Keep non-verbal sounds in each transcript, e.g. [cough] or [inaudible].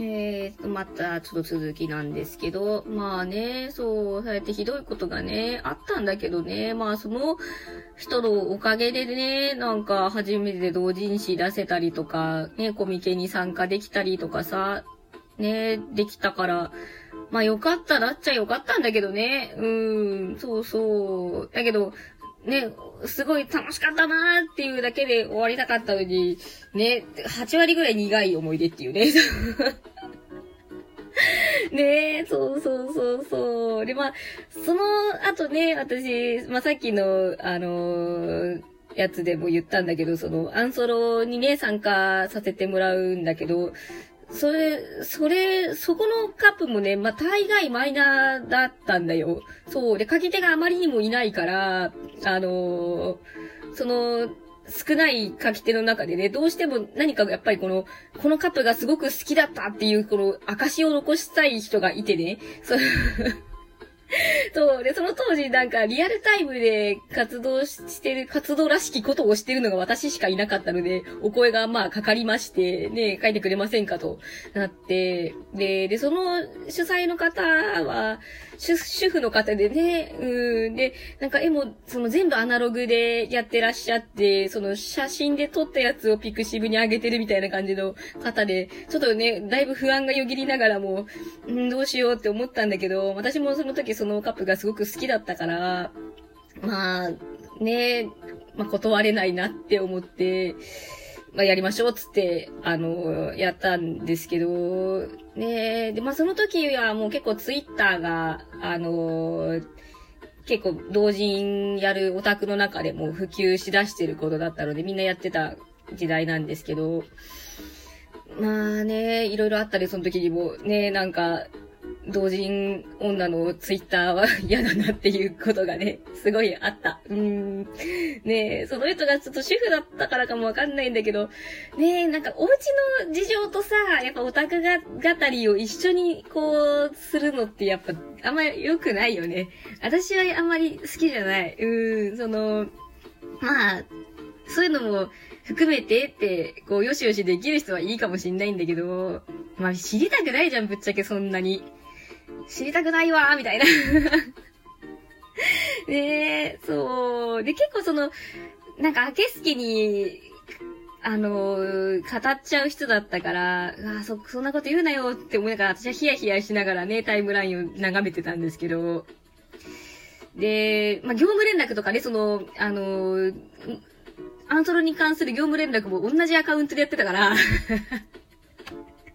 えーと、またちょっと続きなんですけど、まあね、そう、そうやってひどいことがね、あったんだけどね、まあその人のおかげでね、なんか初めて同人誌出せたりとか、ね、コミケに参加できたりとかさ、ね、できたから、まあよかったなっちゃよかったんだけどね。うん、そうそう。だけど、ね、すごい楽しかったなーっていうだけで終わりたかったのに、ね、8割ぐらい苦い思い出っていうね。[laughs] ねえ、そうそうそうそう。で、まあ、その後ね、私、まあ、さっきの、あのー、やつでも言ったんだけど、その、アンソロにね、参加させてもらうんだけど、それ、それ、そこのカップもね、まあ、大概マイナーだったんだよ。そう。で、書き手があまりにもいないから、あのー、その、少ない書き手の中でね、どうしても何かやっぱりこの、このカップがすごく好きだったっていう、この証を残したい人がいてね、そう [laughs] そで、その当時なんかリアルタイムで活動してる、活動らしきことをしてるのが私しかいなかったので、お声がまあかかりまして、ね、書いてくれませんかとなって、で、で、その主催の方は、主主婦の方でね、うん、で、なんか絵も、その全部アナログでやってらっしゃって、その写真で撮ったやつをピクシブに上げてるみたいな感じの方で、ちょっとね、だいぶ不安がよぎりながらも、うん、どうしようって思ったんだけど、私もその時そのカップがすごく好きだったから、まあ、ね、まあ断れないなって思って、まあ、やりましょうっつって、あの、やったんですけど、ねで、まあ、その時はもう結構ツイッターが、あの、結構同人やるオタクの中でも普及しだしてることだったので、みんなやってた時代なんですけど、まあね、いろいろあったり、その時にも、ね、なんか、同人女のツイッターは嫌だなっていうことがね、すごいあった。うーん。ねえ、その人がちょっと主婦だったからかもわかんないんだけど、ねえ、なんかお家の事情とさ、やっぱオタクが、語りを一緒にこう、するのってやっぱあんまり良くないよね。私はあんまり好きじゃない。うん、その、まあ、そういうのも含めてって、こう、よしよしできる人はいいかもしんないんだけど、まあ、知りたくないじゃん、ぶっちゃけそんなに。知りたくないわ、みたいな。[laughs] ねえ、そう。で、結構その、なんか、明けすきに、あのー、語っちゃう人だったから、あそ、そんなこと言うなよって思いながら、私はヒヤヒヤしながらね、タイムラインを眺めてたんですけど、で、まあ、業務連絡とかね、その、あのー、アンソロに関する業務連絡も同じアカウントでやってたから。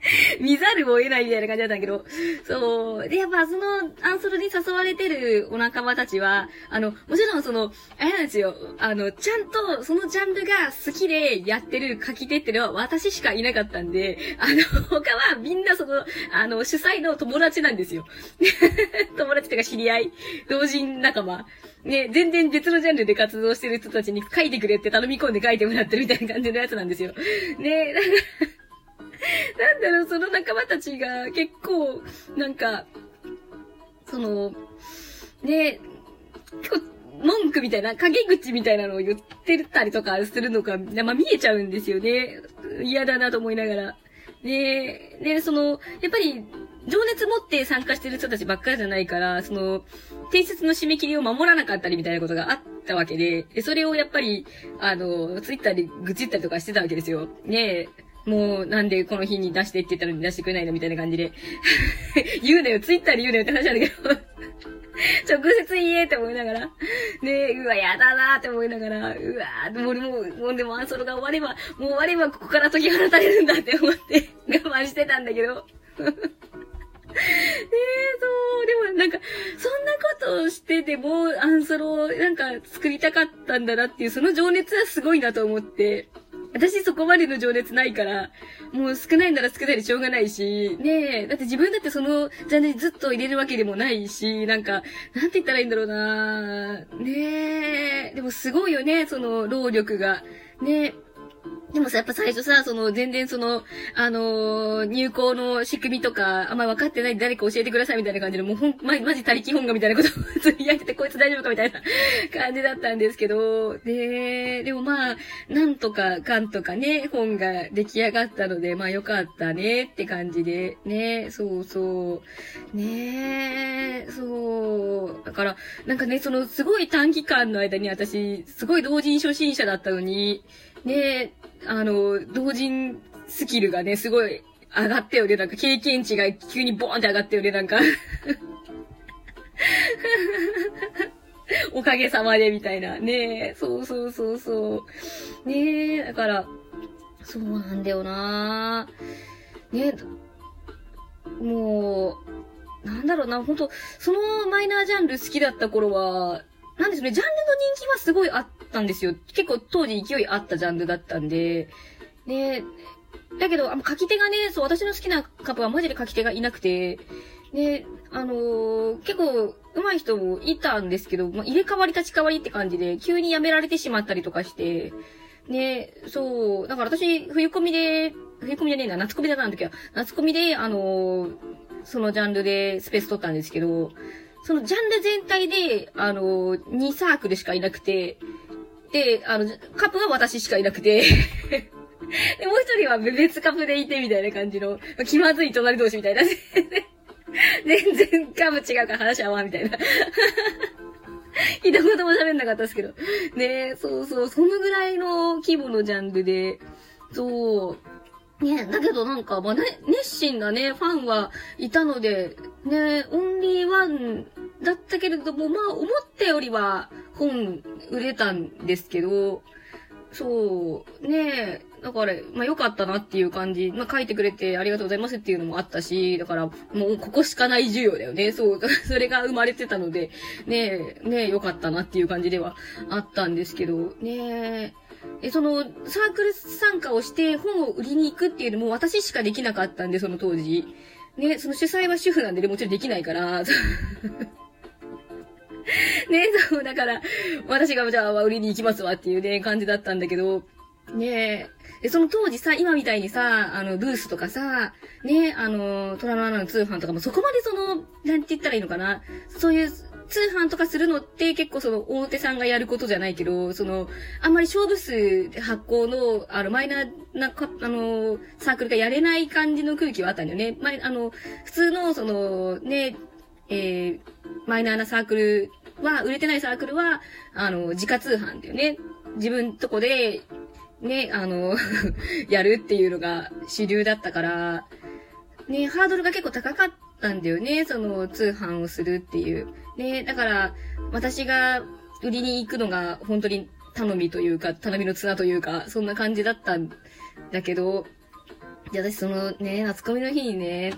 [laughs] 見ざるを得ないみたいな感じだったんだけど、そう。で、やっぱそのアンソロに誘われてるお仲間たちは、あの、もちろんその、あれなんですよ、あの、ちゃんとそのジャンルが好きでやってる書き手ってのは私しかいなかったんで、あの、他はみんなその、あの、主催の友達なんですよ。[laughs] 友達とか知り合い、同人仲間。ね、全然別のジャンルで活動してる人たちに書いてくれって頼み込んで書いてもらってるみたいな感じのやつなんですよ。ね、だか [laughs] なんだろう、その仲間たちが結構、なんか、その、ね、結構、文句みたいな、陰口みたいなのを言ってたりとかするのが、まあ、見えちゃうんですよね。嫌だなと思いながら。で、で、その、やっぱり、情熱持って参加してる人たちばっかりじゃないから、その、提出の締め切りを守らなかったりみたいなことがあったわけで、でそれをやっぱり、あの、ツイッターで愚痴ったりとかしてたわけですよ。ねもう、なんでこの日に出してって言ったのに出してくれないのみたいな感じで。[laughs] 言うなよ、ツイッターで言うなよって話なんだけど [laughs] 直接言えって思いながら。ね、うわ、やだなーって思いながら、うわー、でも俺もう、もうでもアンソロが終われば、もう終わればここから解き放たれるんだって思って [laughs] 我慢してたんだけど。ええ、そう、でもなんか、そんなことをしてでも、アンソロをなんか作りたかったんだなっていう、その情熱はすごいなと思って、私そこまでの情熱ないから、もう少ないなら少ないでしょうがないし、ねえ、だって自分だってそのジャンルにずっと入れるわけでもないし、なんか、なんて言ったらいいんだろうなねえ、でもすごいよね、その労力が。ねえでもさ、やっぱ最初さ、その、全然その、あのー、入校の仕組みとか、あんま分かってない誰か教えてくださいみたいな感じで、もうほん、ま、マジ他力本願みたいなことを [laughs] つぶやいてて、こいつ大丈夫かみたいな [laughs] 感じだったんですけど、で、でもまあ、なんとかかんとかね、本が出来上がったので、まあよかったねって感じで、ね、そうそう、ねそう、だから、なんかね、そのすごい短期間の間に私、すごい同人初心者だったのに、ねあの、同人スキルがね、すごい上がったよね。なんか経験値が急にボーンって上がったよね、なんか [laughs] おかげさまで、みたいな。ねえ、そうそうそうそう。ねえ、だから、そうなんだよなねえ、もう、なんだろうな、ほんと、そのマイナージャンル好きだった頃は、なんですね、ジャンルの人気はすごいあったんですよ。結構当時勢いあったジャンルだったんで。で、だけど、あの、書き手がね、そう、私の好きなカップはマジで書き手がいなくて、で、あのー、結構、上手い人もいたんですけど、まあ、入れ替わり立ち替わりって感じで、急に辞められてしまったりとかして、ね、そう、だから私、冬込みで、冬込みじゃねえな、夏込みだったんだけど、夏込みで、あのー、そのジャンルでスペース取ったんですけど、そのジャンル全体で、あの、2サークルしかいなくて、で、あの、カップは私しかいなくて [laughs] で、もう一人は別カップでいてみたいな感じの、気まずい隣同士みたいな。[laughs] 全然カップ違うから話合わんみたいな。[laughs] 一言も喋んなかったですけど。ねそうそう、そのぐらいの規模のジャンルで、そう、ね、だけどなんか、まあ、ね、熱心なね、ファンはいたので、ね、オンリーワンだったけれども、まあ、思ったよりは本売れたんですけど、そう、ねえだから、まあ良かったなっていう感じ。まあ書いてくれてありがとうございますっていうのもあったし、だからもうここしかない需要だよね。そう、[laughs] それが生まれてたので、ねえ、ねえ、良かったなっていう感じではあったんですけど、ねえ、え、その、サークル参加をして本を売りに行くっていうのも私しかできなかったんで、その当時。ね、その主催は主婦なんでね、もちろんできないから。ね、そう、だから、私がじゃあ売りに行きますわっていうね、感じだったんだけど、ねえ、その当時さ、今みたいにさ、あの、ブースとかさ、ね、あの、虎の穴の通販とかもそこまでその、なんて言ったらいいのかな。そういう通販とかするのって結構その大手さんがやることじゃないけど、その、あんまり勝負数発行の、あの、マイナーなか、あの、サークルがやれない感じの空気はあったんだよね。まあ、の、普通の、その、ね、えー、マイナーなサークルは、売れてないサークルは、あの、自家通販だよね。自分とこで、ね、あの [laughs] やるっていうのが主流だったから、ね、ハードルが結構高かったんだよね、その通販をするっていう。ね、だから、私が売りに行くのが本当に頼みというか、頼みの綱というか、そんな感じだったんだけど、私そのね、夏コミの日にね、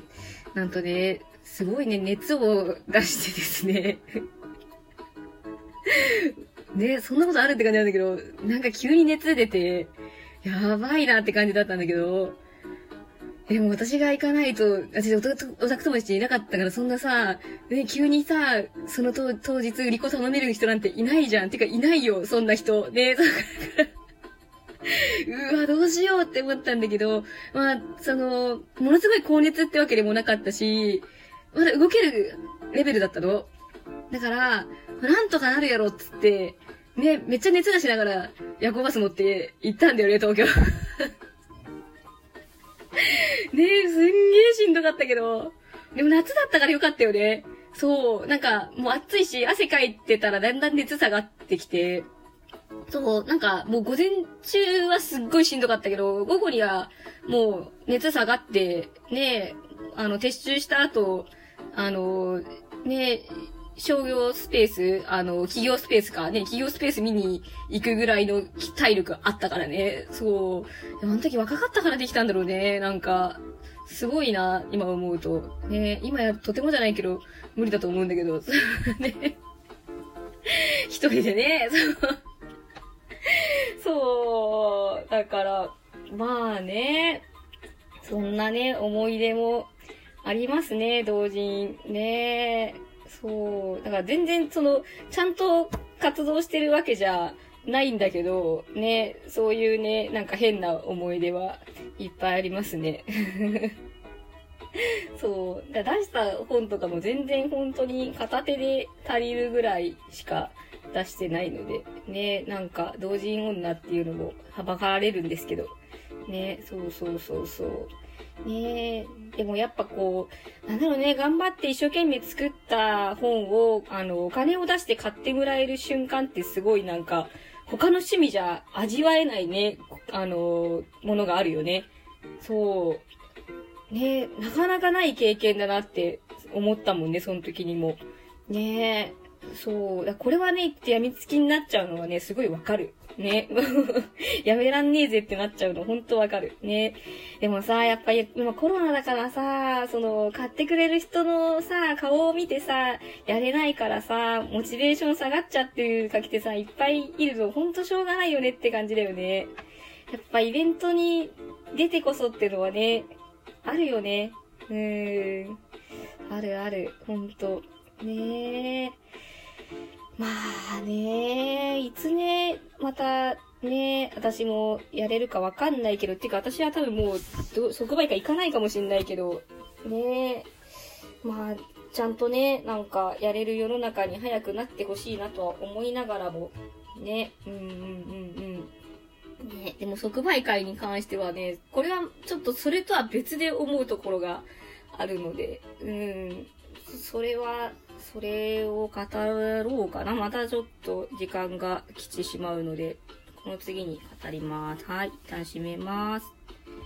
なんとね、すごいね、熱を出してですね [laughs] ね、そんなことあるって感じなんだけど、なんか急に熱出て、やばいなって感じだったんだけど、でも私が行かないと、私オタク友達いなかったから、そんなさ、ね、急にさ、その当当日売り子頼める人なんていないじゃん。てか、いないよ、そんな人。ね、[laughs] うわ、どうしようって思ったんだけど、まあ、その、ものすごい高熱ってわけでもなかったし、まだ動けるレベルだったの？だから、なんとかなるやろっつって、ね、めっちゃ熱出しながら夜行バス乗って行ったんだよね、東京。[laughs] ねえ、すんげえしんどかったけど。でも夏だったからよかったよね。そう。なんか、もう暑いし、汗かいてたらだんだん熱下がってきて。そう、なんか、もう午前中はすっごいしんどかったけど、午後にはもう熱下がって、ねえあの、撤収した後、あの、ね商業スペース、あの、企業スペースかね、企業スペース見に行くぐらいの体力あったからね。そう。あの時若かったからできたんだろうね。なんか、すごいな、今思うと。ね、今やとてもじゃないけど、無理だと思うんだけど。[laughs] ね。一人でね、そう。そう。だから、まあね、そんなね、思い出もありますね、同人。ねそう。だから全然その、ちゃんと活動してるわけじゃないんだけど、ね、そういうね、なんか変な思い出はいっぱいありますね。[laughs] そう。だ出した本とかも全然本当に片手で足りるぐらいしか出してないので、ね、なんか同人女っていうのもはばかられるんですけど、ね、そうそうそうそう。ねえでもやっぱこう、なんだろうね、頑張って一生懸命作った本を、あの、お金を出して買ってもらえる瞬間ってすごいなんか、他の趣味じゃ味わえないね、あの、ものがあるよね。そう。ねなかなかない経験だなって思ったもんね、その時にも。ねえそう。これはね、言って病みつきになっちゃうのはね、すごいわかる。ね。[laughs] やめらんねえぜってなっちゃうの、ほんとわかる。ね。でもさ、やっぱり今コロナだからさ、その、買ってくれる人のさ、顔を見てさ、やれないからさ、モチベーション下がっちゃってるかきてさ、いっぱいいるとほんとしょうがないよねって感じだよね。やっぱイベントに出てこそってのはね、あるよね。うーん。あるある。ほんと。ねえ。まあね、いつね、またね、私もやれるかわかんないけど、っていうか私は多分もう、即売会行かないかもしんないけど、ね、まあ、ちゃんとね、なんかやれる世の中に早くなってほしいなとは思いながらも、ね、うんうんうんうん。ね、でも即売会に関してはね、これはちょっとそれとは別で思うところがあるので、うん、それはそれを語ろうかな。またちょっと時間が来てしまうので、この次に語ります。はい。一旦閉めます。